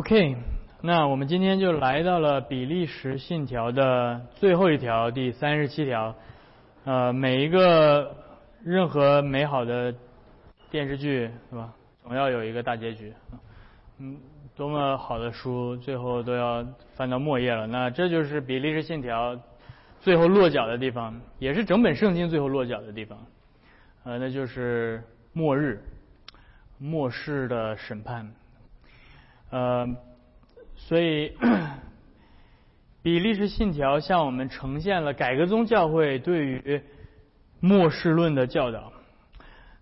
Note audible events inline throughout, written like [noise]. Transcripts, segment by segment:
OK，那我们今天就来到了比利时信条的最后一条，第三十七条。呃，每一个任何美好的电视剧是吧，总要有一个大结局。嗯，多么好的书，最后都要翻到末页了。那这就是比利时信条最后落脚的地方，也是整本圣经最后落脚的地方。呃，那就是末日，末世的审判。呃，所以 [coughs] 比利时信条向我们呈现了改革宗教会对于末世论的教导。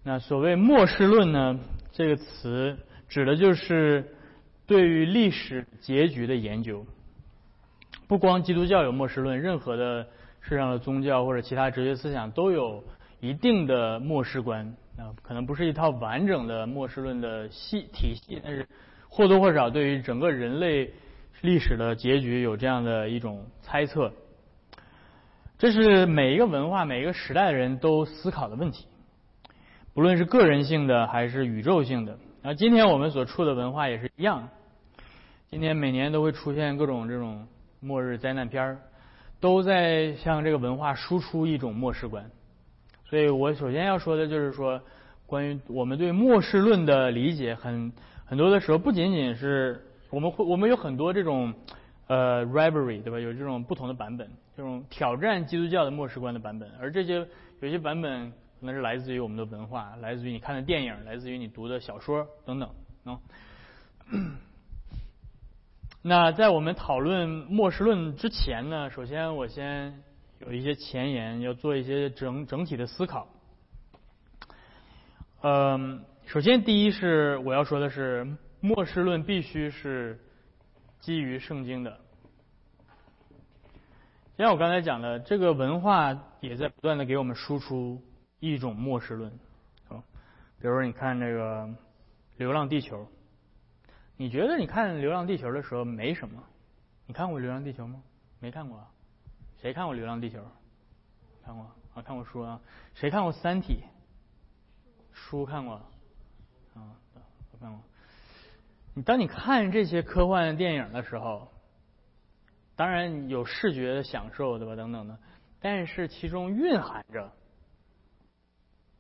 那所谓末世论呢，这个词指的就是对于历史结局的研究。不光基督教有末世论，任何的世上的宗教或者其他哲学思想都有一定的末世观。啊，可能不是一套完整的末世论的系体系，但是。或多或少对于整个人类历史的结局有这样的一种猜测，这是每一个文化、每一个时代的人都思考的问题，不论是个人性的还是宇宙性的。啊，今天我们所处的文化也是一样，今天每年都会出现各种这种末日灾难片儿，都在向这个文化输出一种末世观。所以我首先要说的就是说，关于我们对末世论的理解。很很多的时候，不仅仅是我们会，我们有很多这种呃 rivalry，对吧？有这种不同的版本，这种挑战基督教的末世观的版本。而这些有些版本可能是来自于我们的文化，来自于你看的电影，来自于你读的小说等等。那在我们讨论末世论之前呢，首先我先有一些前言，要做一些整整体的思考。嗯。首先，第一是我要说的是，末世论必须是基于圣经的。像我刚才讲的，这个文化也在不断的给我们输出一种末世论，啊，比如说你看这个《流浪地球》，你觉得你看《流浪地球》的时候没什么？你看过《流浪地球》吗？没看过啊。谁看过《流浪地球》？看过啊，看过书啊。谁看过《三体》？书看过。啊，我看过。你当你看这些科幻电影的时候，当然有视觉的享受，对吧？等等的，但是其中蕴含着，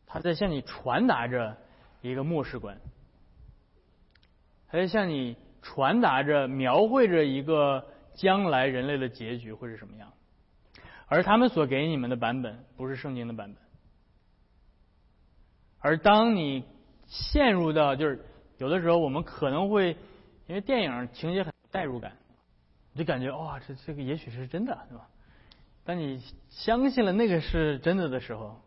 他在向你传达着一个末世观，他在向你传达着、描绘着一个将来人类的结局会是什么样。而他们所给你们的版本不是圣经的版本，而当你。陷入到就是有的时候我们可能会因为电影情节很代入感，就感觉哇这这个也许是真的，对吧？当你相信了那个是真的的时候，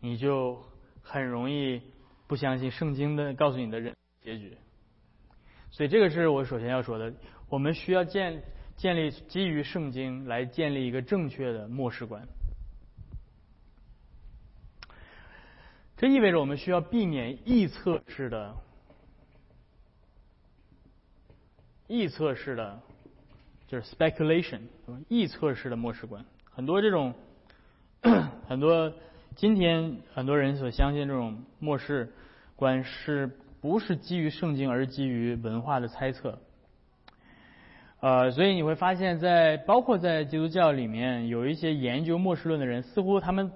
你就很容易不相信圣经的告诉你的人结局。所以这个是我首先要说的，我们需要建建立基于圣经来建立一个正确的末世观。这意味着我们需要避免臆测式的、臆测式的，就是 speculation，臆测式的末世观。很多这种，很多今天很多人所相信这种末世观，是不是基于圣经，而基于文化的猜测？呃，所以你会发现在包括在基督教里面，有一些研究末世论的人，似乎他们。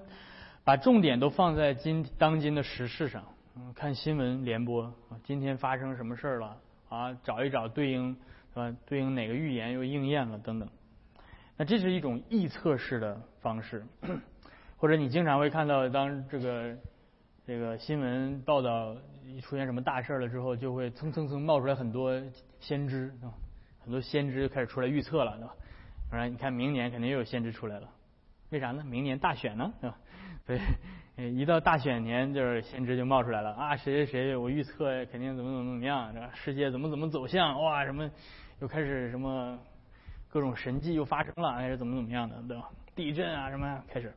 把重点都放在今当今的时事上，嗯看新闻联播，今天发生什么事儿了啊？找一找对应，是吧？对应哪个预言又应验了等等。那这是一种臆测式的方式，或者你经常会看到，当这个这个新闻报道一出现什么大事了之后，就会蹭蹭蹭冒出来很多先知啊，很多先知开始出来预测了，对吧？当然，你看明年肯定又有先知出来了，为啥呢？明年大选呢，对吧？对，一到大选年，就是先知就冒出来了啊！谁谁谁，我预测肯定怎么怎么怎么样，这世界怎么怎么走向？哇，什么又开始什么各种神迹又发生了，还是怎么怎么样的，对吧？地震啊什么呀开始，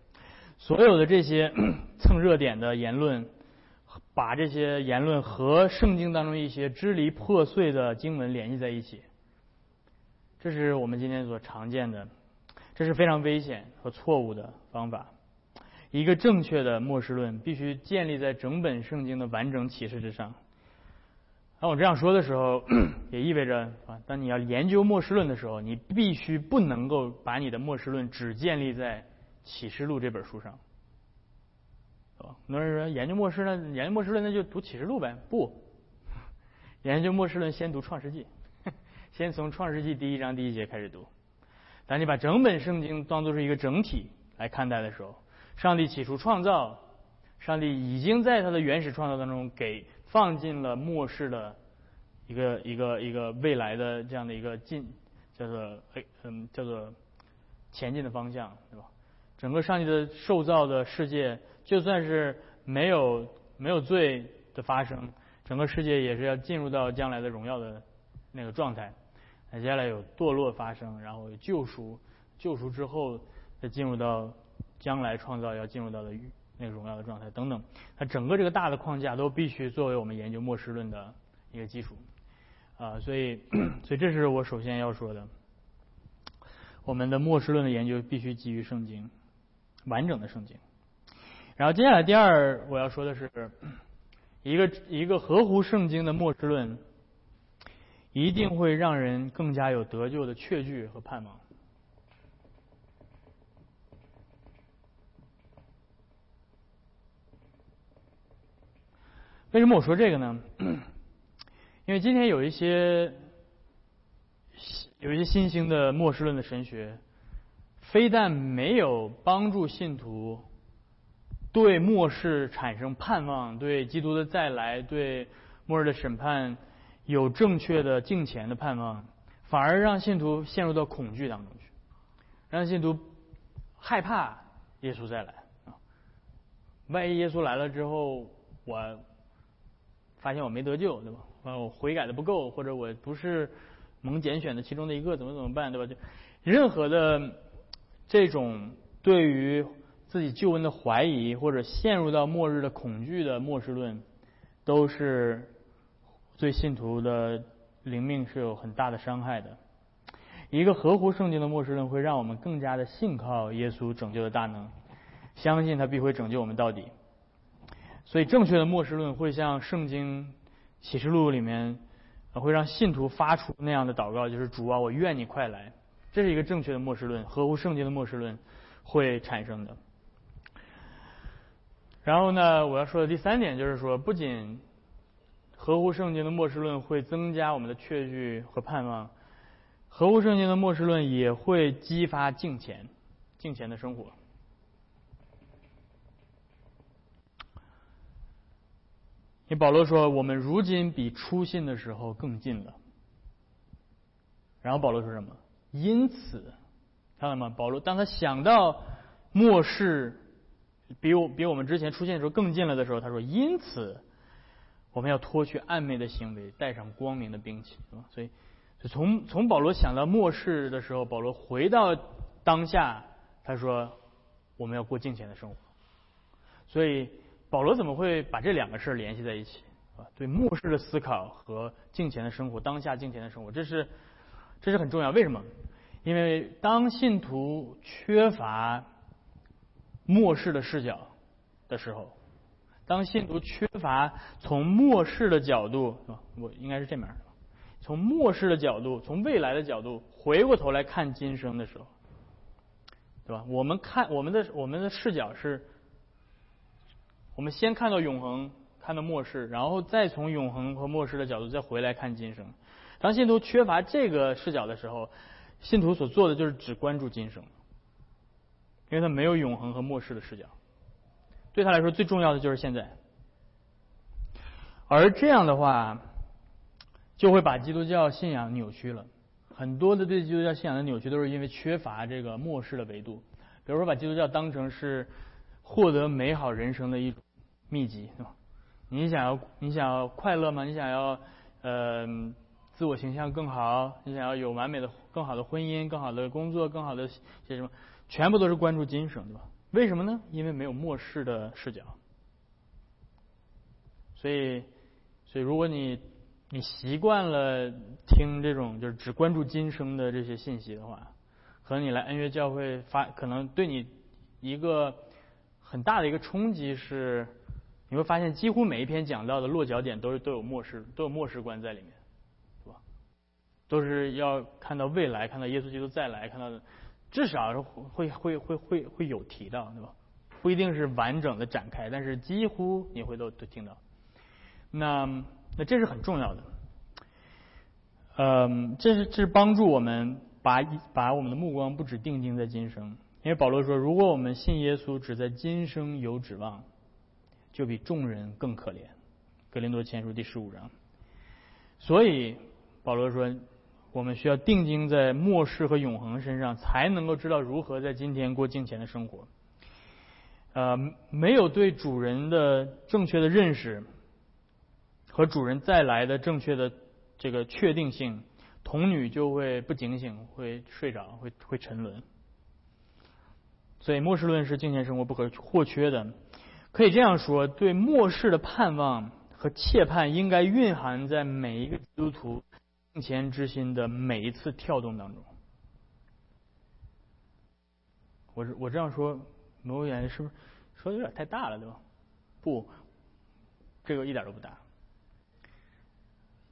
所有的这些 [coughs] 蹭热点的言论，把这些言论和圣经当中一些支离破碎的经文联系在一起，这是我们今天所常见的，这是非常危险和错误的方法。一个正确的末世论必须建立在整本圣经的完整启示之上。当我这样说的时候，[clears throat] 也意味着啊，当你要研究末世论的时候，你必须不能够把你的末世论只建立在启示录这本书上，啊，很多人说研究末世论，研究末世论那就读启示录呗？不，研究末世论先读创世纪，[laughs] 先从创世纪第一章第一节开始读。当你把整本圣经当做是一个整体来看待的时候，上帝起初创造，上帝已经在他的原始创造当中给。放进了末世的一个一个一个未来的这样的一个进叫做哎嗯叫做前进的方向，对吧？整个上帝的受造的世界，就算是没有没有罪的发生，整个世界也是要进入到将来的荣耀的那个状态。那接下来有堕落发生，然后有救赎，救赎之后再进入到将来创造要进入到的那个荣耀的状态等等，它整个这个大的框架都必须作为我们研究末世论的一个基础啊，所以所以这是我首先要说的，我们的末世论的研究必须基于圣经，完整的圣经。然后接下来第二我要说的是，一个一个合乎圣经的末世论，一定会让人更加有得救的确据和盼望。为什么我说这个呢？因为今天有一些有一些新兴的末世论的神学，非但没有帮助信徒对末世产生盼望，对基督的再来，对末日的审判有正确的敬虔的盼望，反而让信徒陷入到恐惧当中去，让信徒害怕耶稣再来啊！万一耶稣来了之后，我。发现我没得救，对吧？啊，我悔改的不够，或者我不是蒙拣选的其中的一个，怎么怎么办，对吧？就任何的这种对于自己救恩的怀疑，或者陷入到末日的恐惧的末世论，都是对信徒的灵命是有很大的伤害的。一个合乎圣经的末世论，会让我们更加的信靠耶稣拯救的大能，相信他必会拯救我们到底。所以，正确的末世论会像《圣经启示录》里面，会让信徒发出那样的祷告，就是“主啊，我愿你快来”。这是一个正确的末世论，合乎圣经的末世论会产生的。然后呢，我要说的第三点就是说，不仅合乎圣经的末世论会增加我们的确据和盼望，合乎圣经的末世论也会激发敬虔、敬虔的生活。你保罗说：“我们如今比初信的时候更近了。”然后保罗说什么？因此，看到吗？保罗当他想到末世比我比我们之前出现的时候更近了的时候，他说：“因此，我们要脱去暧昧的行为，带上光明的兵器。”所以，从从保罗想到末世的时候，保罗回到当下，他说：“我们要过敬虔的生活。”所以。保罗怎么会把这两个事儿联系在一起啊？对末世的思考和敬虔的生活，当下敬虔的生活，这是这是很重要。为什么？因为当信徒缺乏末世的视角的时候，当信徒缺乏从末世的角度，我应该是这面，从末世的角度，从未来的角度回过头来看今生的时候，对吧？我们看我们的我们的视角是。我们先看到永恒，看到末世，然后再从永恒和末世的角度再回来看今生。当信徒缺乏这个视角的时候，信徒所做的就是只关注今生，因为他没有永恒和末世的视角。对他来说，最重要的就是现在。而这样的话，就会把基督教信仰扭曲了。很多的对基督教信仰的扭曲，都是因为缺乏这个末世的维度。比如说，把基督教当成是获得美好人生的一种。秘籍对吧？你想要你想要快乐吗？你想要呃自我形象更好？你想要有完美的更好的婚姻、更好的工作、更好的些什么？全部都是关注今生，对吧？为什么呢？因为没有末世的视角。所以，所以如果你你习惯了听这种就是只关注今生的这些信息的话，可能你来恩约教会发，可能对你一个很大的一个冲击是。你会发现几乎每一篇讲到的落脚点都是都有末世都有末世观在里面，是吧？都是要看到未来，看到耶稣基督再来，看到的至少是会会会会会有提到，对吧？不一定是完整的展开，但是几乎你会都都听到。那那这是很重要的，嗯，这是这是帮助我们把把我们的目光不只定睛在今生，因为保罗说，如果我们信耶稣只在今生有指望，就比众人更可怜。格林多前书第十五章。所以保罗说，我们需要定睛在末世和永恒身上，才能够知道如何在今天过敬虔的生活。呃，没有对主人的正确的认识和主人再来的正确的这个确定性，童女就会不警醒，会睡着，会会沉沦。所以末世论是敬虔生活不可或缺的。可以这样说，对末世的盼望和切盼，应该蕴含在每一个基督徒敬虔之心的每一次跳动当中。我我这样说。某个原因是不是说的有点太大了，对吧？不，这个一点都不大。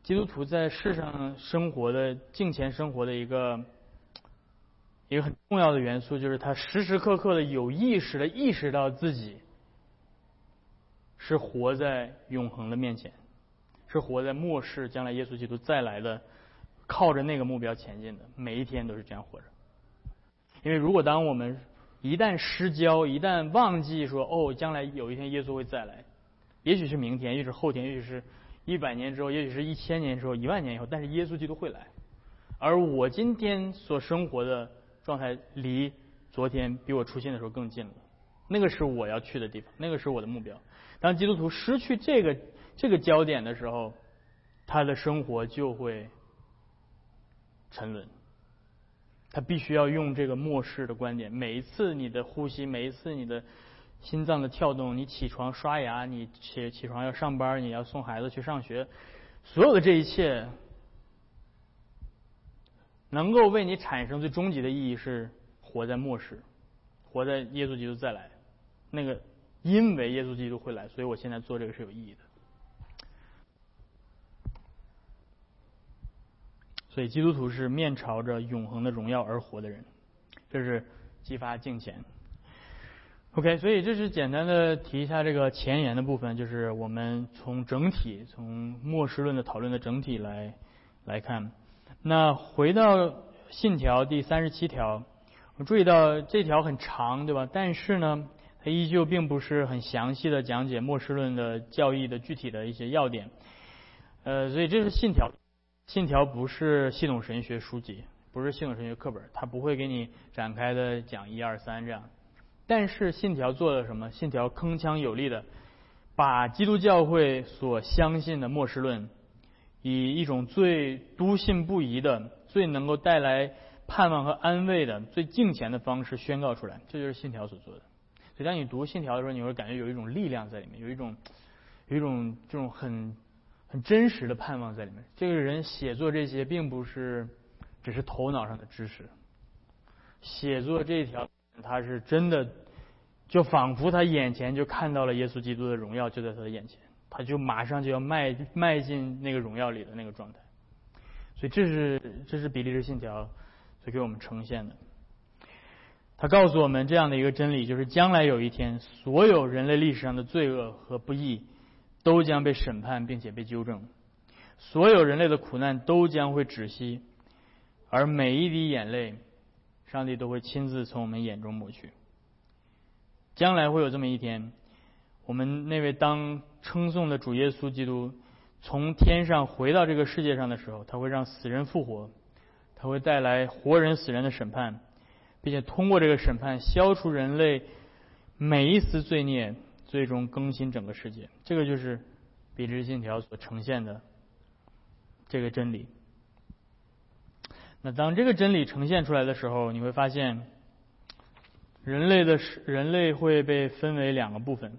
基督徒在世上生活的敬虔生活的一个一个很重要的元素，就是他时时刻刻的有意识的意识到自己是活在永恒的面前，是活在末世将来耶稣基督再来的，靠着那个目标前进的，每一天都是这样活着。因为如果当我们一旦失焦，一旦忘记说哦，将来有一天耶稣会再来，也许是明天，也许是后天，也许是一百年之后，也许是一千年之后，一万年以后，但是耶稣基督会来。而我今天所生活的状态，离昨天比我出现的时候更近了。那个是我要去的地方，那个是我的目标。当基督徒失去这个这个焦点的时候，他的生活就会沉沦。他必须要用这个末世的观点。每一次你的呼吸，每一次你的心脏的跳动，你起床刷牙，你起起床要上班，你要送孩子去上学，所有的这一切，能够为你产生最终极的意义是活在末世，活在耶稣基督再来。那个因为耶稣基督会来，所以我现在做这个是有意义的。所以基督徒是面朝着永恒的荣耀而活的人，这是激发敬虔。OK，所以这是简单的提一下这个前言的部分，就是我们从整体从末世论的讨论的整体来来看。那回到信条第三十七条，我注意到这条很长，对吧？但是呢，它依旧并不是很详细的讲解末世论的教义的具体的一些要点。呃，所以这是信条。信条不是系统神学书籍，不是系统神学课本，它不会给你展开的讲一二三这样。但是信条做了什么？信条铿锵有力的把基督教会所相信的末世论，以一种最笃信不疑的、最能够带来盼望和安慰的、最敬虔的方式宣告出来。这就是信条所做的。所以当你读信条的时候，你会感觉有一种力量在里面，有一种有一种这种很。很真实的盼望在里面。这个人写作这些，并不是只是头脑上的知识。写作这一条，他是真的，就仿佛他眼前就看到了耶稣基督的荣耀就在他的眼前，他就马上就要迈迈进那个荣耀里的那个状态。所以这是这是比利时信条所给我们呈现的。他告诉我们这样的一个真理，就是将来有一天，所有人类历史上的罪恶和不义。都将被审判，并且被纠正。所有人类的苦难都将会止息，而每一滴眼泪，上帝都会亲自从我们眼中抹去。将来会有这么一天，我们那位当称颂的主耶稣基督从天上回到这个世界上的时候，他会让死人复活，他会带来活人死人的审判，并且通过这个审判消除人类每一丝罪孽。最终更新整个世界，这个就是比之信条所呈现的这个真理。那当这个真理呈现出来的时候，你会发现，人类的人类会被分为两个部分。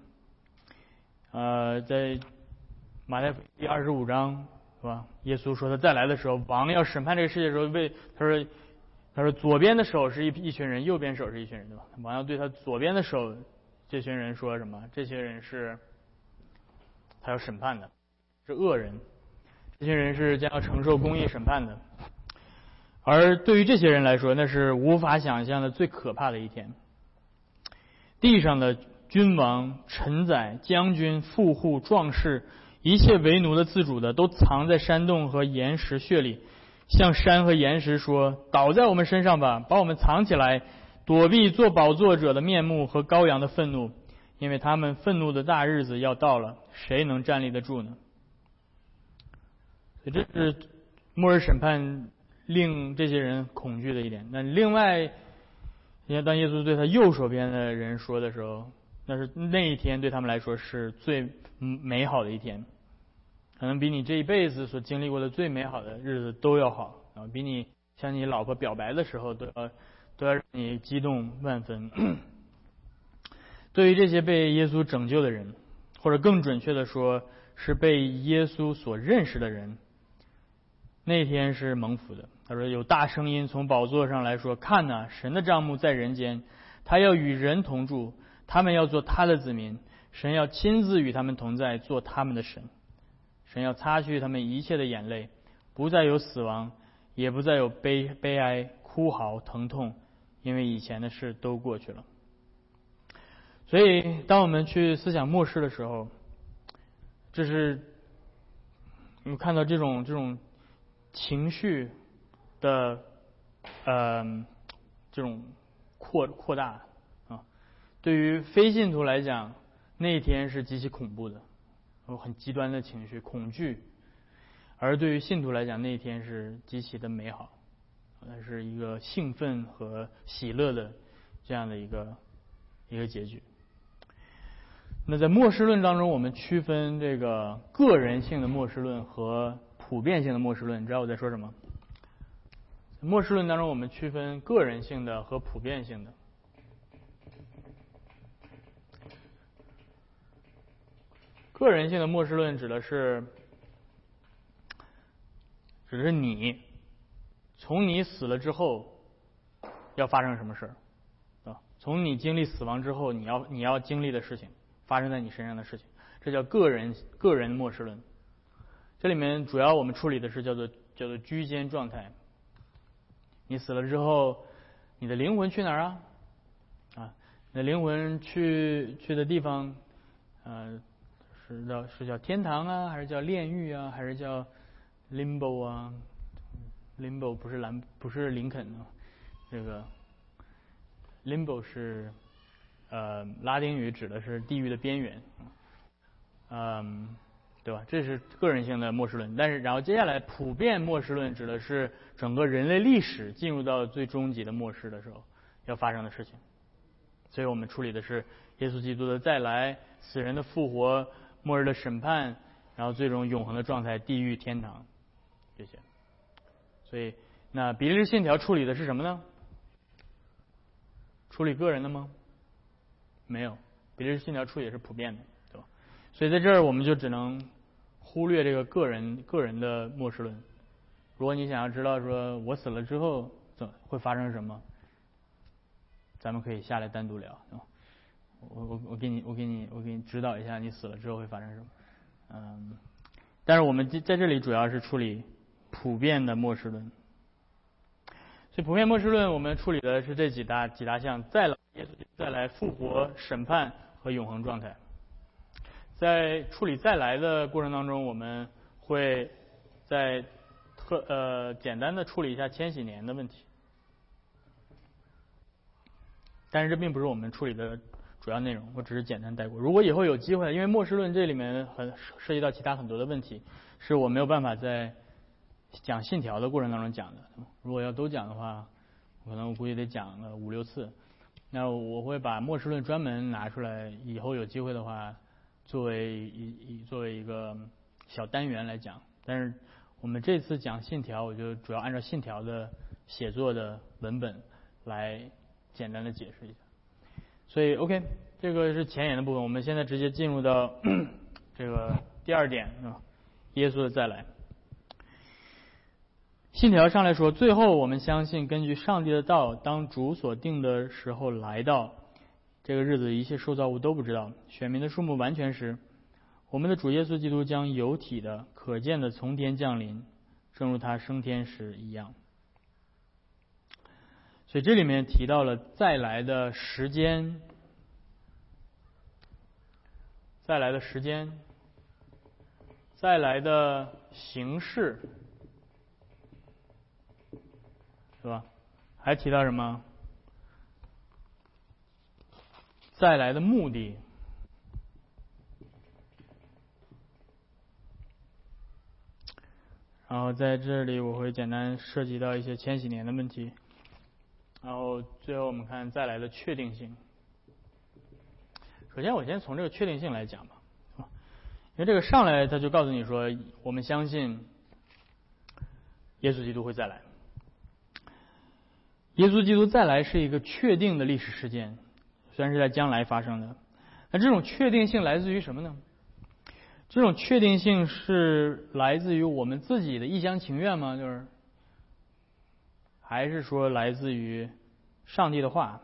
呃，在马太第二十五章是吧？耶稣说他再来的时候，王要审判这个世界的时候，为他说他说左边的手是一一群人，右边手是一群人，对吧？王要对他左边的手。这群人说什么？这些人是他要审判的，是恶人，这些人是将要承受公义审判的。而对于这些人来说，那是无法想象的最可怕的一天。地上的君王、臣宰、将军、富户、壮士，一切为奴的、自主的，都藏在山洞和岩石穴里，向山和岩石说：“倒在我们身上吧，把我们藏起来，躲避做宝座者的面目和羔羊的愤怒，因为他们愤怒的大日子要到了，谁能站立得住呢？”这是末日审判。令这些人恐惧的一点。那另外，你看，当耶稣对他右手边的人说的时候，那是那一天对他们来说是最美好的一天，可能比你这一辈子所经历过的最美好的日子都要好啊，比你向你老婆表白的时候都要都要让你激动万分。对于这些被耶稣拯救的人，或者更准确的说，是被耶稣所认识的人，那天是蒙福的。他说：“有大声音从宝座上来说，看呐，神的帐幕在人间，他要与人同住，他们要做他的子民，神要亲自与他们同在，做他们的神。神要擦去他们一切的眼泪，不再有死亡，也不再有悲悲哀、哭嚎、疼痛，因为以前的事都过去了。所以，当我们去思想末世的时候，这是我们看到这种这种情绪。”的，呃，这种扩扩大啊，对于非信徒来讲，那一天是极其恐怖的，有很极端的情绪恐惧；而对于信徒来讲，那一天是极其的美好，是一个兴奋和喜乐的这样的一个一个结局。那在末世论当中，我们区分这个个人性的末世论和普遍性的末世论，你知道我在说什么？末世论当中，我们区分个人性的和普遍性的。个人性的末世论指的是，指的是你，从你死了之后要发生什么事儿啊？从你经历死亡之后，你要你要经历的事情，发生在你身上的事情，这叫个人个人末世论。这里面主要我们处理的是叫做叫做居间状态。你死了之后，你的灵魂去哪儿啊？啊，那灵魂去去的地方，呃，是叫是叫天堂啊，还是叫炼狱啊，还是叫 limbo 啊？limbo 不是兰不是林肯啊，这个 limbo 是呃拉丁语指的是地狱的边缘，嗯。对吧？这是个人性的末世论，但是然后接下来普遍末世论指的是整个人类历史进入到最终极的末世的时候要发生的事情。所以我们处理的是耶稣基督的再来、死人的复活、末日的审判，然后最终永恒的状态——地狱、天堂这些。所以那比利时信条处理的是什么呢？处理个人的吗？没有，比利时信条处理也是普遍的，对吧？所以在这儿我们就只能。忽略这个个人个人的末世论。如果你想要知道说我死了之后怎会发生什么，咱们可以下来单独聊。我我我给你我给你我给你指导一下，你死了之后会发生什么。嗯，但是我们在在这里主要是处理普遍的末世论。所以普遍末世论我们处理的是这几大几大项：再来再来复活、审判和永恒状态。在处理再来的过程当中，我们会在特呃简单的处理一下千禧年的问题，但是这并不是我们处理的主要内容，我只是简单带过。如果以后有机会，因为末世论这里面很涉及到其他很多的问题，是我没有办法在讲信条的过程当中讲的。如果要都讲的话，可能我估计得讲个五六次。那我会把末世论专门拿出来，以后有机会的话。作为一一作为一个小单元来讲，但是我们这次讲信条，我就主要按照信条的写作的文本来简单的解释一下。所以，OK，这个是前言的部分，我们现在直接进入到 [clears throat] 这个第二点啊，耶稣的再来。信条上来说，最后我们相信，根据上帝的道，当主所定的时候来到。这个日子，一切受造物都不知道，选民的数目完全时，我们的主耶稣基督将有体的、可见的从天降临，正如他升天时一样。所以这里面提到了再来的时间，再来的时间，再来的形式，是吧？还提到什么？再来的目的。然后在这里我会简单涉及到一些千禧年的问题。然后最后我们看再来的确定性。首先我先从这个确定性来讲吧，因为这个上来他就告诉你说，我们相信耶稣基督会再来。耶稣基督再来是一个确定的历史事件，虽然是在将来发生的。那这种确定性来自于什么呢？这种确定性是来自于我们自己的一厢情愿吗？就是。还是说来自于上帝的话，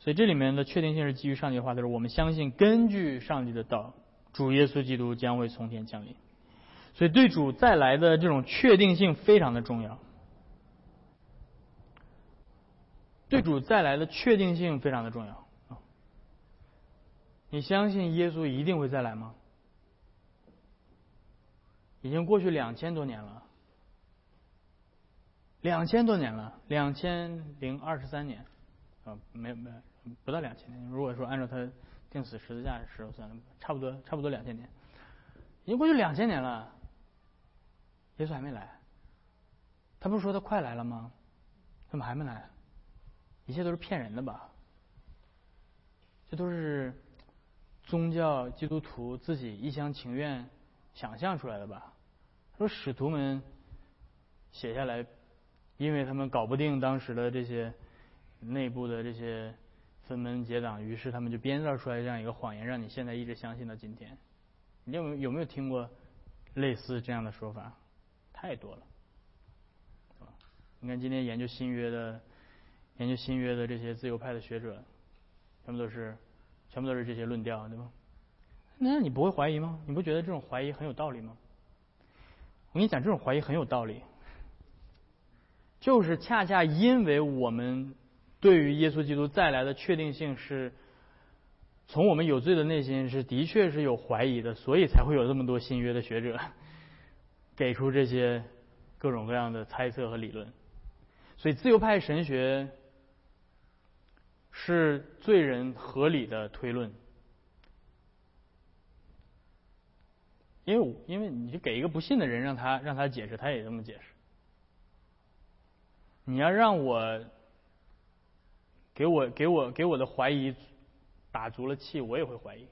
所以这里面的确定性是基于上帝的话，就是我们相信根据上帝的道，主耶稣基督将会从天降临，所以对主再来的这种确定性非常的重要，对主再来的确定性非常的重要你相信耶稣一定会再来吗？已经过去两千多年了。两千多年了，两千零二十三年，啊，没没不到两千年。如果说按照他钉死十字架的时候算，差不多差不多两千年，已经过去两千年了，耶稣还没来。他不是说他快来了吗？怎么还没来？一切都是骗人的吧？这都是宗教基督徒自己一厢情愿想象出来的吧？说使徒们写下来。因为他们搞不定当时的这些内部的这些分门结党，于是他们就编造出来这样一个谎言，让你现在一直相信到今天。你有有没有听过类似这样的说法？太多了，你看今天研究新约的、研究新约的这些自由派的学者，全部都是全部都是这些论调，对吧？那你不会怀疑吗？你不觉得这种怀疑很有道理吗？我跟你讲，这种怀疑很有道理。就是恰恰因为我们对于耶稣基督再来的确定性是从我们有罪的内心是的确是有怀疑的，所以才会有这么多新约的学者 [laughs] 给出这些各种各样的猜测和理论。所以自由派神学是罪人合理的推论，因为因为你就给一个不信的人让他让他解释，他也这么解释。你要让我给我给我给我的怀疑打足了气，我也会怀疑。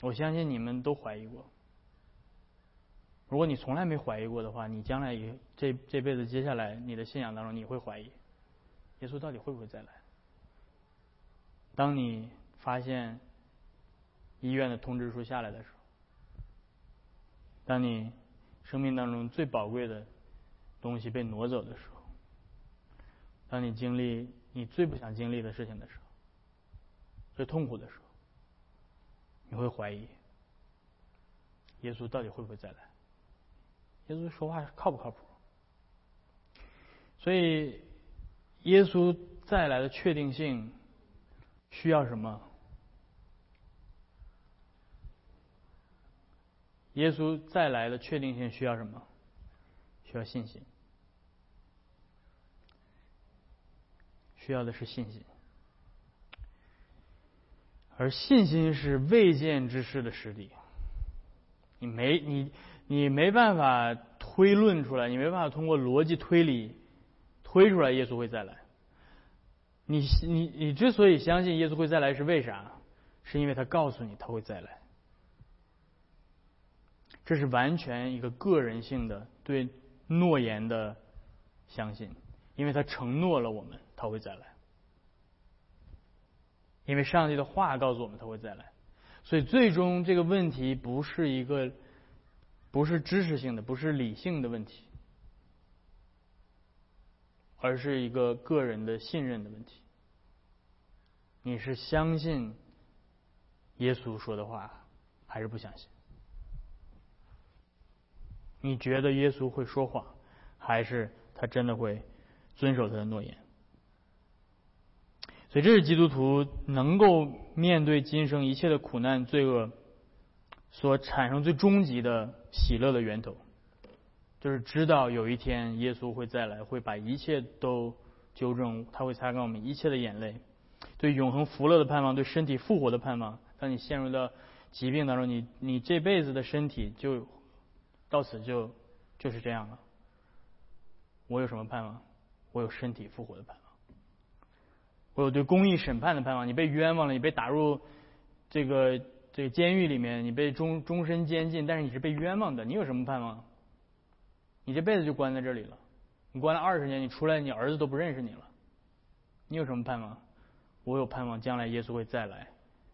我相信你们都怀疑过。如果你从来没怀疑过的话，你将来也这这辈子接下来你的信仰当中你会怀疑，耶稣到底会不会再来？当你发现医院的通知书下来的时候，当你生命当中最宝贵的。东西被挪走的时候，当你经历你最不想经历的事情的时候，最痛苦的时候，你会怀疑耶稣到底会不会再来？耶稣说话靠不靠谱？所以，耶稣再来的确定性需要什么？耶稣再来的确定性需要什么？需要信心。需要的是信心，而信心是未见之事的实底。你没你你没办法推论出来，你没办法通过逻辑推理推出来耶稣会再来。你你你之所以相信耶稣会再来是为啥？是因为他告诉你他会再来。这是完全一个个人性的对诺言的相信，因为他承诺了我们。他会再来，因为上帝的话告诉我们他会再来，所以最终这个问题不是一个不是知识性的，不是理性的问题，而是一个个人的信任的问题。你是相信耶稣说的话，还是不相信？你觉得耶稣会说谎，还是他真的会遵守他的诺言？所以，这是基督徒能够面对今生一切的苦难、罪恶所产生最终极的喜乐的源头，就是知道有一天耶稣会再来，会把一切都纠正，他会擦干我们一切的眼泪，对永恒福乐的盼望，对身体复活的盼望。当你陷入到疾病当中，你你这辈子的身体就。到此就就是这样了。我有什么盼望？我有身体复活的盼望。我有对公义审判的盼望。你被冤枉了，你被打入这个这个监狱里面，你被终终身监禁，但是你是被冤枉的。你有什么盼望？你这辈子就关在这里了。你关了二十年，你出来，你儿子都不认识你了。你有什么盼望？我有盼望，将来耶稣会再来，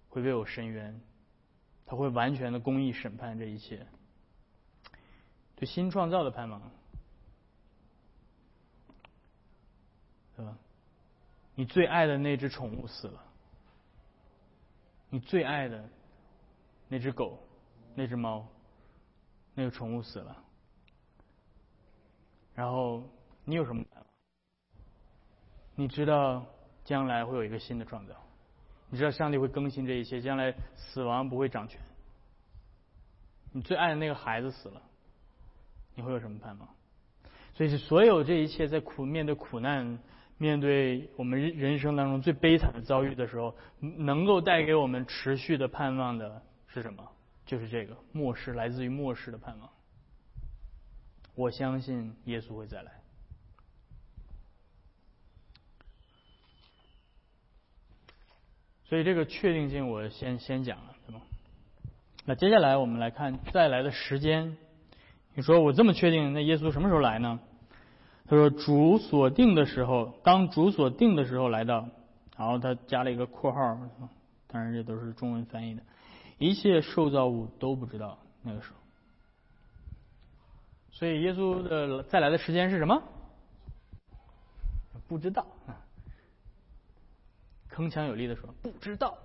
会为我伸冤，他会完全的公义审判这一切。对新创造的盼望，对吧？你最爱的那只宠物死了，你最爱的那只狗、那只猫、那个宠物死了，然后你有什么盼望？你知道将来会有一个新的创造，你知道上帝会更新这一切，将来死亡不会掌权。你最爱的那个孩子死了。你会有什么盼望？所以是所有这一切，在苦面对苦难、面对我们人生当中最悲惨的遭遇的时候，能够带给我们持续的盼望的是什么？就是这个末世，来自于末世的盼望。我相信耶稣会再来。所以这个确定性，我先先讲了，对吗？那接下来我们来看再来的时间。你说我这么确定，那耶稣什么时候来呢？他说主所定的时候，当主所定的时候来到，然后他加了一个括号，当然这都是中文翻译的，一切受造物都不知道那个时候。所以耶稣的再来的时间是什么？不知道啊。铿锵有力的说，不知道。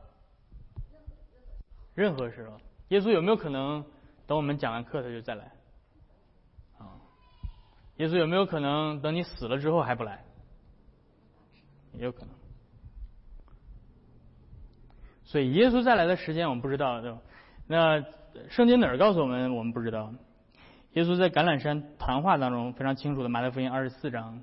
任何时候，耶稣有没有可能等我们讲完课他就再来？耶稣有没有可能等你死了之后还不来？也有可能。所以耶稣再来的时间我们不知道，对吧？那圣经哪儿告诉我们我们不知道？耶稣在橄榄山谈话当中非常清楚的，马太福音二十四章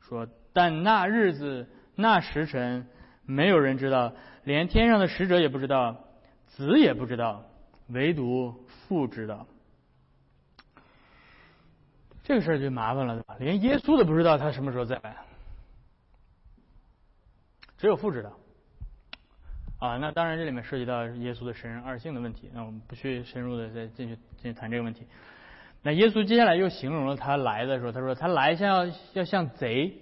说：“但那日子、那时辰，没有人知道，连天上的使者也不知道，子也不知道，唯独父知道。”这个事儿就麻烦了，对吧？连耶稣都不知道他什么时候再来，只有父知道。啊，那当然这里面涉及到耶稣的神人二性的问题，那我们不去深入的再进去进去谈这个问题。那耶稣接下来又形容了他来的时候，他说他来像要要像贼，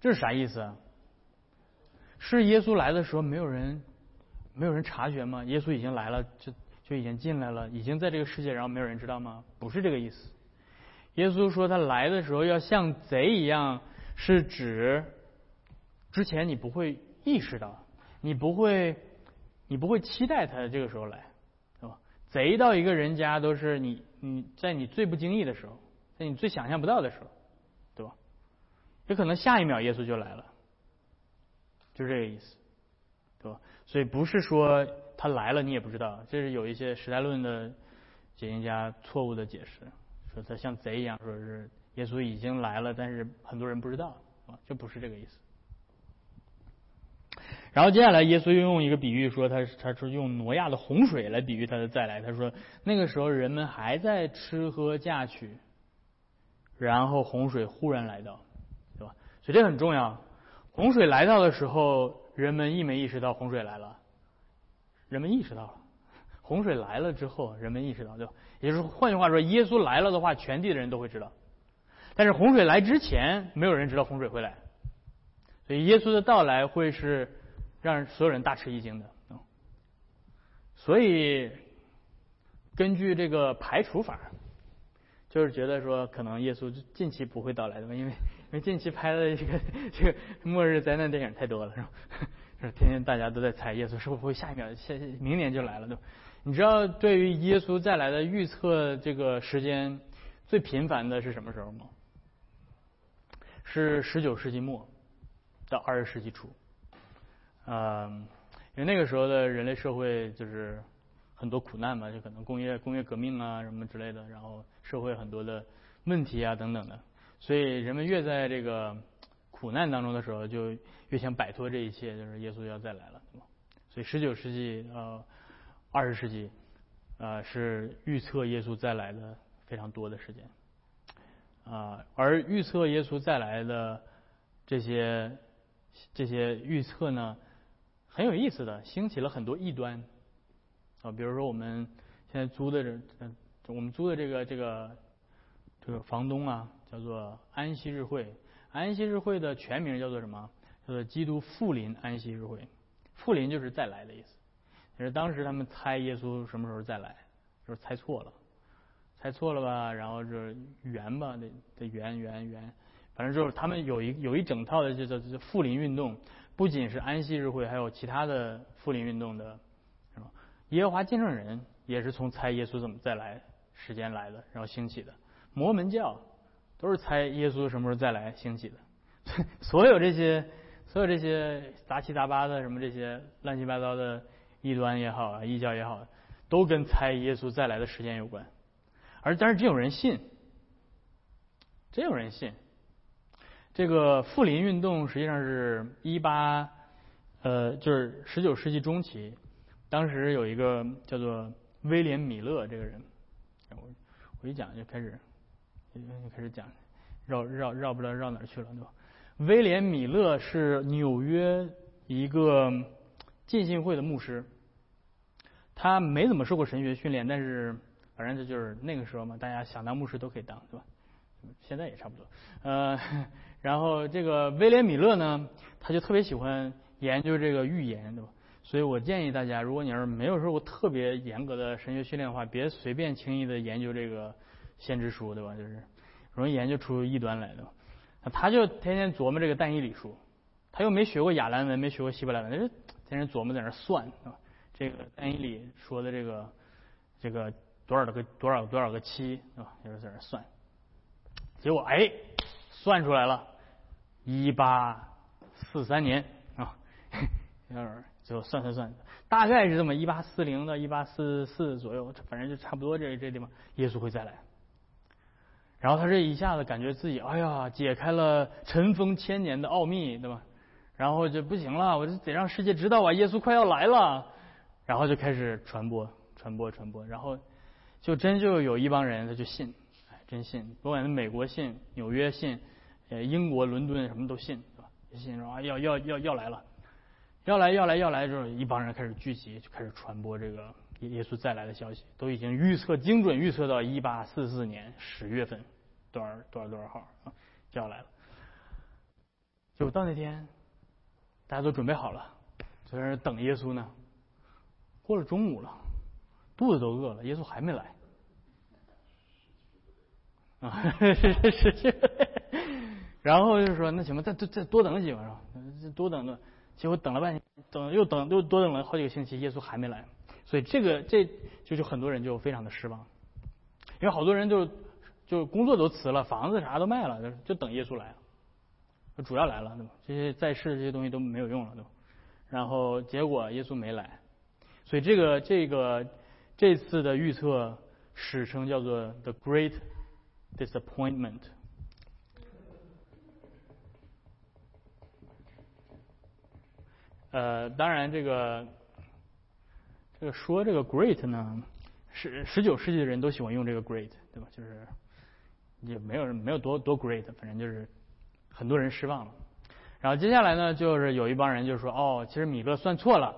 这是啥意思？是耶稣来的时候没有人没有人察觉吗？耶稣已经来了，就就已经进来了，已经在这个世界，然后没有人知道吗？不是这个意思。耶稣说他来的时候要像贼一样，是指之前你不会意识到，你不会，你不会期待他这个时候来，是吧？贼到一个人家都是你你在你最不经意的时候，在你最想象不到的时候，对吧？也可能下一秒耶稣就来了，就这个意思，对吧？所以不是说他来了你也不知道，这是有一些时代论的解经家错误的解释。说他像贼一样，说是耶稣已经来了，但是很多人不知道啊，就不是这个意思。然后接下来，耶稣又用一个比喻说，他他说用挪亚的洪水来比喻他的再来。他说那个时候人们还在吃喝嫁娶，然后洪水忽然来到，对吧？所以这很重要。洪水来到的时候，人们意没意识到洪水来了？人们意识到了。洪水来了之后，人们意识到，对吧？也就是换句话说，耶稣来了的话，全地的人都会知道。但是洪水来之前，没有人知道洪水会来，所以耶稣的到来会是让所有人大吃一惊的。所以根据这个排除法，就是觉得说可能耶稣近期不会到来的，因为因为近期拍的这个 [laughs] 这个末日灾难电影太多了，是吧？[laughs] 是天天大家都在猜耶稣是不是会下一秒下明年就来了，对吧？你知道对于耶稣再来的预测这个时间最频繁的是什么时候吗？是十九世纪末到二十世纪初，嗯，因为那个时候的人类社会就是很多苦难嘛，就可能工业工业革命啊什么之类的，然后社会很多的问题啊等等的，所以人们越在这个苦难当中的时候，就越想摆脱这一切，就是耶稣要再来了，对吧？所以十九世纪呃二十世纪呃是预测耶稣再来的非常多的时间。啊，而预测耶稣再来的这些这些预测呢，很有意思的，兴起了很多异端啊。比如说我们现在租的这，我们租的这个这个这个房东啊，叫做安息日会。安息日会的全名叫做什么？叫做基督复临安息日会。复临就是再来的意思。也是当时他们猜耶稣什么时候再来，就是猜错了。猜错了吧？然后就是圆吧，得得圆圆圆，反正就是他们有一有一整套的这叫这复临运动，不仅是安息日会，还有其他的复临运动的，是吧？耶和华见证人也是从猜耶稣怎么再来时间来的，然后兴起的。摩门教都是猜耶稣什么时候再来兴起的。[laughs] 所有这些所有这些杂七杂八的什么这些乱七八糟的异端也好啊，异教也好，都跟猜耶稣再来的时间有关。而但是真有人信，真有人信。这个富林运动实际上是一八，呃，就是十九世纪中期，当时有一个叫做威廉米勒这个人，我我一讲就开始，就开始讲，绕绕绕不知道绕哪去了，对吧？威廉米勒是纽约一个浸信会的牧师，他没怎么受过神学训练，但是。反正这就是那个时候嘛，大家想当牧师都可以当，对吧？现在也差不多。呃，[laughs] 然后这个威廉米勒呢，他就特别喜欢研究这个预言，对吧？所以我建议大家，如果你要是没有受过特别严格的神学训练的话，别随便轻易的研究这个先知书，对吧？就是容易研究出异端来的。他就天天琢磨这个但以理书，他又没学过亚兰文，没学过希伯来文，他就天天琢磨在那算，对吧？这个但以理说的这个这个。多少个多少多少个七，对吧？就是在那算，结果哎，算出来了，一八四三年啊，最后 [laughs] 算算算，大概是这么一八四零到一八四四左右，反正就差不多这这地方，耶稣会再来。然后他这一下子感觉自己哎呀，解开了尘封千年的奥秘，对吧？然后就不行了，我就得让世界知道啊，耶稣快要来了。然后就开始传播，传播，传播，然后。就真就有一帮人，他就信，哎，真信，不管是美国信、纽约信、呃英国伦敦什么都信，是吧？信说啊要要要要来了，要来要来要来之后，一帮人开始聚集，就开始传播这个耶耶稣再来的消息，都已经预测精准预测到一八四四年十月份多少多少多少号啊就要来了。就到那天，大家都准备好了，在那等耶稣呢。过了中午了，肚子都饿了，耶稣还没来。啊，[laughs] 是是是，然后就说那行吧，再再再多等几个是吧？多等等，结果等了半天，等又等又多等了好几个星期，耶稣还没来，所以这个这就就很多人就非常的失望，因为好多人就就工作都辞了，房子啥都卖了，就就等耶稣来了，主要来了对吧？这些在世的这些东西都没有用了对吧？然后结果耶稣没来，所以这个这个这次的预测史称叫做 The Great。disappointment。呃，当然，这个这个说这个 great 呢，十十九世纪的人都喜欢用这个 great，对吧？就是也没有没有多多 great，反正就是很多人失望了。然后接下来呢，就是有一帮人就说，哦，其实米勒算错了，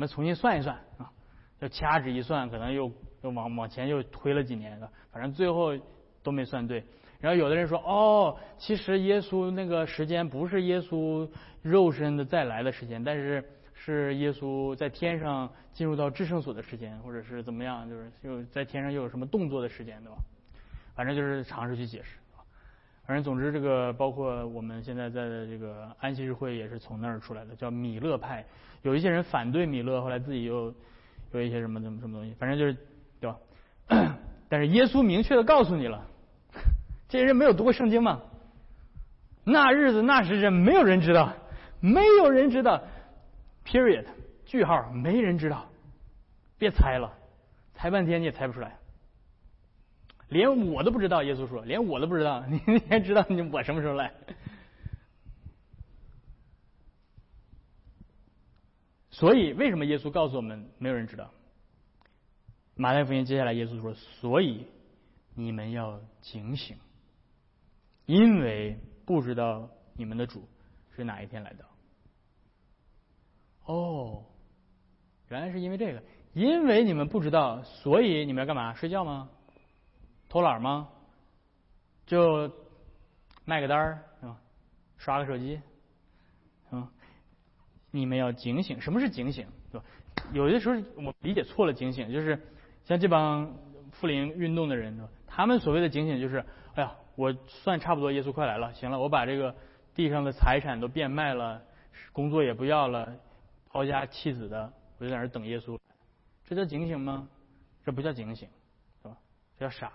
我们重新算一算啊，就掐指一算，可能又又往往前又推了几年了，反正最后。都没算对，然后有的人说，哦，其实耶稣那个时间不是耶稣肉身的再来的时间，但是是耶稣在天上进入到至圣所的时间，或者是怎么样，就是又在天上又有什么动作的时间，对吧？反正就是尝试去解释。反正总之，这个包括我们现在在的这个安息日会也是从那儿出来的，叫米勒派。有一些人反对米勒，后来自己又有一些什么什么什么东西，反正就是对吧？[coughs] 但是耶稣明确的告诉你了，这些人没有读过圣经吗？那日子那时辰没有人知道，没有人知道，period，句号，没人知道，别猜了，猜半天你也猜不出来。连我都不知道，耶稣说，连我都不知道，[laughs] 你还知道你我什么时候来？所以，为什么耶稣告诉我们没有人知道？马太福音接下来耶稣说：“所以你们要警醒，因为不知道你们的主是哪一天来的。”哦，原来是因为这个，因为你们不知道，所以你们要干嘛？睡觉吗？偷懒吗？就卖个单儿是吧，刷个手机，嗯，你们要警醒。什么是警醒？对吧？有的时候我理解错了，警醒就是像这帮富林运动的人，他们所谓的警醒就是，哎呀，我算差不多，耶稣快来了，行了，我把这个地上的财产都变卖了，工作也不要了，抛家弃子的，我就在那等耶稣。这叫警醒吗？这不叫警醒，是吧？这叫傻。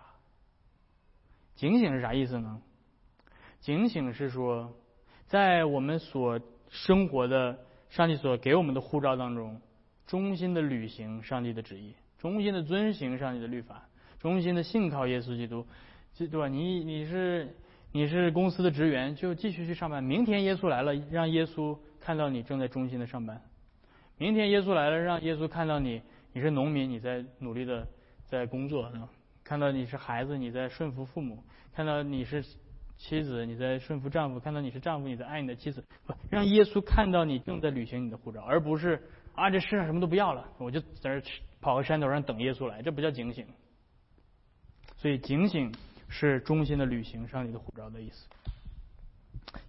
警醒是啥意思呢？警醒是说，在我们所生活的上帝所给我们的护照当中，忠心的履行上帝的旨意，忠心的遵行上帝的律法，忠心的信靠耶稣基督，对吧？你你是你是公司的职员，就继续去上班。明天耶稣来了，让耶稣看到你正在忠心的上班。明天耶稣来了，让耶稣看到你你是农民，你在努力的在工作，是吧？看到你是孩子，你在顺服父母；看到你是妻子，你在顺服丈夫；看到你是丈夫，你在爱你的妻子。不，让耶稣看到你正在履行你的护照，而不是啊，这世上什么都不要了，我就在这跑个山头上等耶稣来，这不叫警醒。所以警醒是忠心的履行上帝的护照的意思。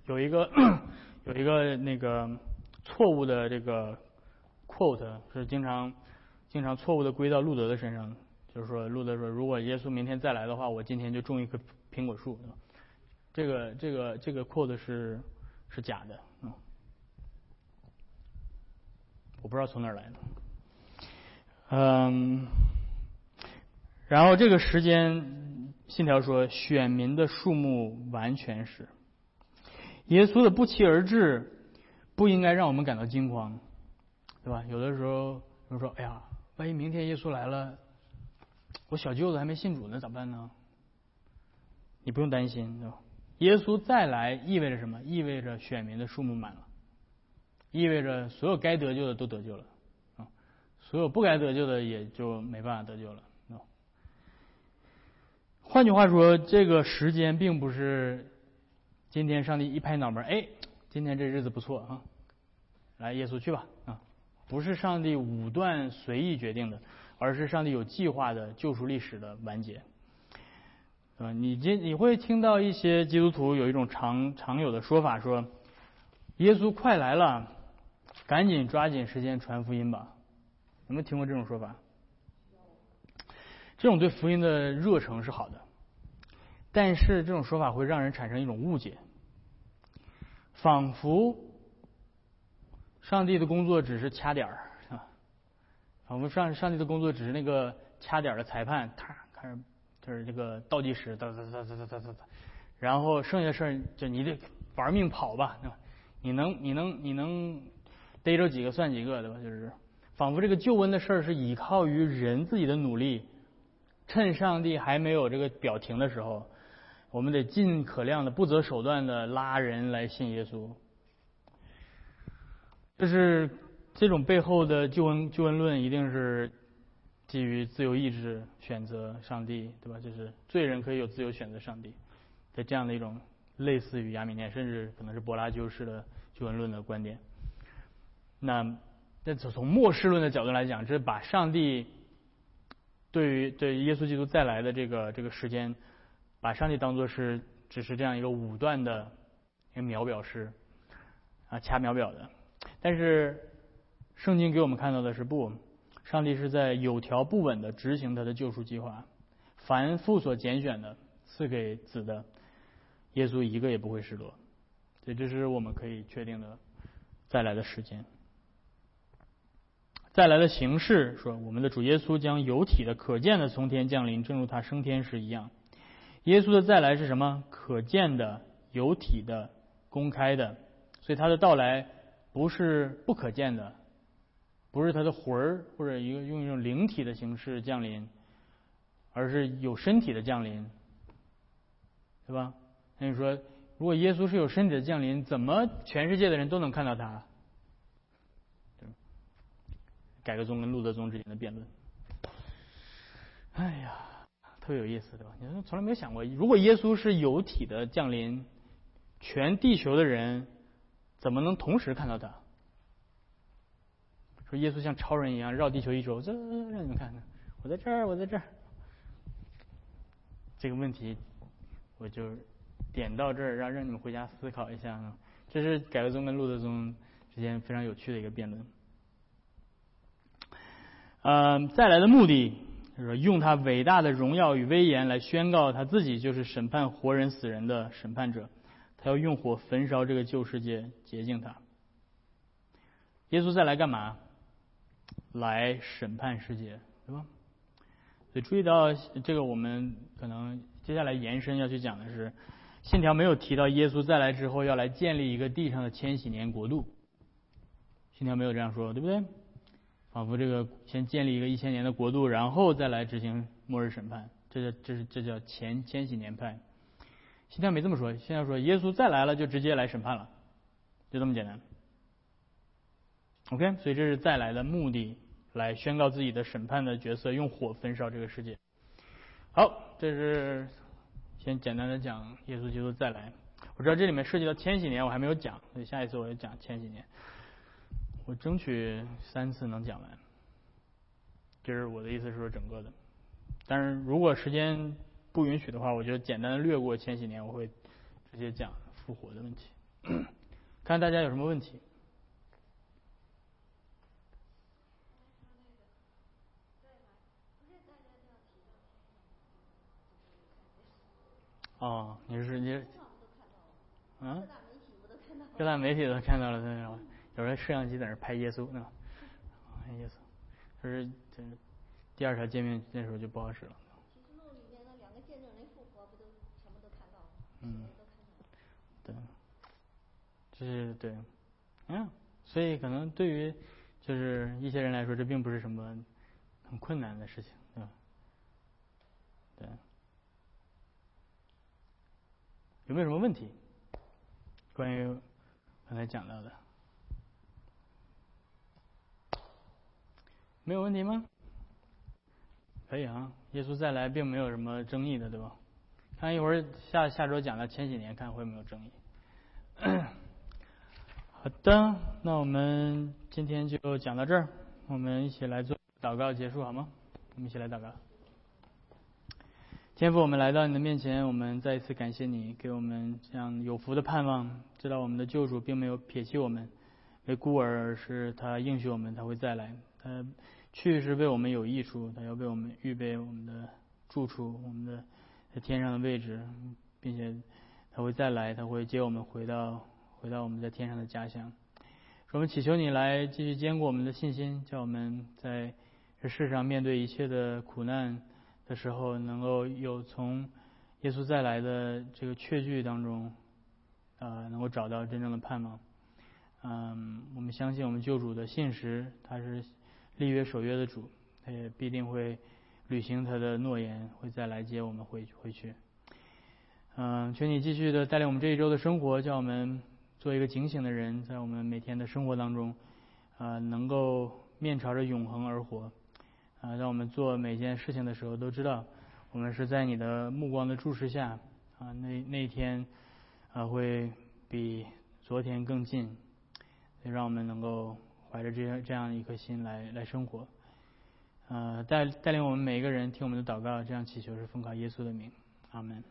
有一个有一个那个错误的这个 quote 是经常经常错误的归到路德的身上。就是说，路德说，如果耶稣明天再来的话，我今天就种一棵苹果树。这个这个这个 quote 是是假的，嗯，我不知道从哪儿来的。嗯，然后这个时间信条说，选民的数目完全是耶稣的不期而至，不应该让我们感到惊慌，对吧？有的时候，比如说，哎呀，万一明天耶稣来了。我小舅子还没信主呢，咋办呢？你不用担心，对吧？耶稣再来意味着什么？意味着选民的数目满了，意味着所有该得救的都得救了，啊，所有不该得救的也就没办法得救了。换句话说，这个时间并不是今天上帝一拍脑门，哎，今天这日子不错啊，来耶稣去吧，啊，不是上帝武断随意决定的。而是上帝有计划的救赎历史的完结。嗯，你今你会听到一些基督徒有一种常常有的说法，说耶稣快来了，赶紧抓紧时间传福音吧。有没有听过这种说法？这种对福音的热诚是好的，但是这种说法会让人产生一种误解，仿佛上帝的工作只是掐点儿。我们上上帝的工作只是那个掐点的裁判，他，开始就是这个倒计时，哒哒哒哒哒哒哒，然后剩下的事儿就你得玩命跑吧，对吧？你能你能你能逮着几个算几个，对吧？就是仿佛这个救恩的事儿是依靠于人自己的努力，趁上帝还没有这个表停的时候，我们得尽可量的不择手段的拉人来信耶稣，就是这种背后的救恩救恩论一定是基于自由意志选择上帝，对吧？就是罪人可以有自由选择上帝的这样的一种类似于亚米念，甚至可能是柏拉修式的救恩论的观点。那那从末世论的角度来讲，这把上帝对于对耶稣基督再来的这个这个时间，把上帝当做是只是这样一个武断的一个秒表师啊，掐秒表的，但是。圣经给我们看到的是不，上帝是在有条不紊的执行他的救赎计划。凡父所拣选的，赐给子的，耶稣一个也不会失落。所以这是我们可以确定的再来的时间。再来的形式说，我们的主耶稣将有体的、可见的从天降临，正如他升天时一样。耶稣的再来是什么？可见的、有体的、公开的。所以他的到来不是不可见的，不是他的魂儿或者一个用一种灵体的形式降临，而是有身体的降临，对吧？那你说，如果耶稣是有身体的降临，怎么全世界的人都能看到他？改革宗跟路德宗之间的辩论，哎呀，特别有意思，对吧？你说从来没有想过，如果耶稣是有体的降临，全地球的人怎么能同时看到他？说耶稣像超人一样绕地球一周，这让你们看看，我在这儿，我在这儿。这个问题我就点到这儿，让让你们回家思考一下啊。这是改革宗跟路德宗之间非常有趣的一个辩论。嗯，再来的目的就是用他伟大的荣耀与威严来宣告他自己就是审判活人死人的审判者，他要用火焚烧这个旧世界，洁净它。耶稣再来干嘛？来审判世界，对吧？所以注意到这个，我们可能接下来延伸要去讲的是，信条没有提到耶稣再来之后要来建立一个地上的千禧年国度，信条没有这样说，对不对？仿佛这个先建立一个一千年的国度，然后再来执行末日审判，这叫这是这叫前千禧年派。现在没这么说，现在说耶稣再来了就直接来审判了，就这么简单。OK，所以这是再来的目的，来宣告自己的审判的角色，用火焚烧这个世界。好，这是先简单的讲耶稣基督再来。我知道这里面涉及到千禧年，我还没有讲，所以下一次我就讲千禧年。我争取三次能讲完，这是我的意思，是说整个的。但是如果时间不允许的话，我就简单的略过千禧年，我会直接讲复活的问题。看大家有什么问题？哦，你是你？嗯？各大媒体都看到了，对吗？有人摄像机在那拍耶稣呢，拍耶稣，就是这第二条见面那时候就不好使了。其实路里面那两个见证人复活，不都全部都看到了？嗯，对，这是对，嗯，所以可能对于就是一些人来说，这并不是什么很困难的事情，对吧？对，有没有什么问题？关于刚才讲到的？没有问题吗？可以啊，耶稣再来并没有什么争议的，对吧？看一会儿下下周讲的前几年，看会有没有争议。[coughs] 好的，那我们今天就讲到这儿，我们一起来做祷告结束好吗？我们一起来祷告。天父，我们来到你的面前，我们再一次感谢你给我们这样有福的盼望，知道我们的救主并没有撇弃我们，为孤儿，而是他应许我们他会再来，他。去是为我们有益处，他要为我们预备我们的住处，我们的在天上的位置，并且他会再来，他会接我们回到回到我们在天上的家乡。我们祈求你来继续坚固我们的信心，叫我们在这世上面对一切的苦难的时候，能够有从耶稣再来的这个确据当中，啊，能够找到真正的盼望。嗯，我们相信我们救主的信实，他是。立约守约的主，他也必定会履行他的诺言，会再来接我们回回去。嗯，求你继续的带领我们这一周的生活，叫我们做一个警醒的人，在我们每天的生活当中，啊，能够面朝着永恒而活。啊，让我们做每件事情的时候都知道，我们是在你的目光的注视下。啊，那那天啊，会比昨天更近，也让我们能够。怀着这样这样一颗心来来生活，呃，带带领我们每一个人听我们的祷告，这样祈求是奉靠耶稣的名，阿门。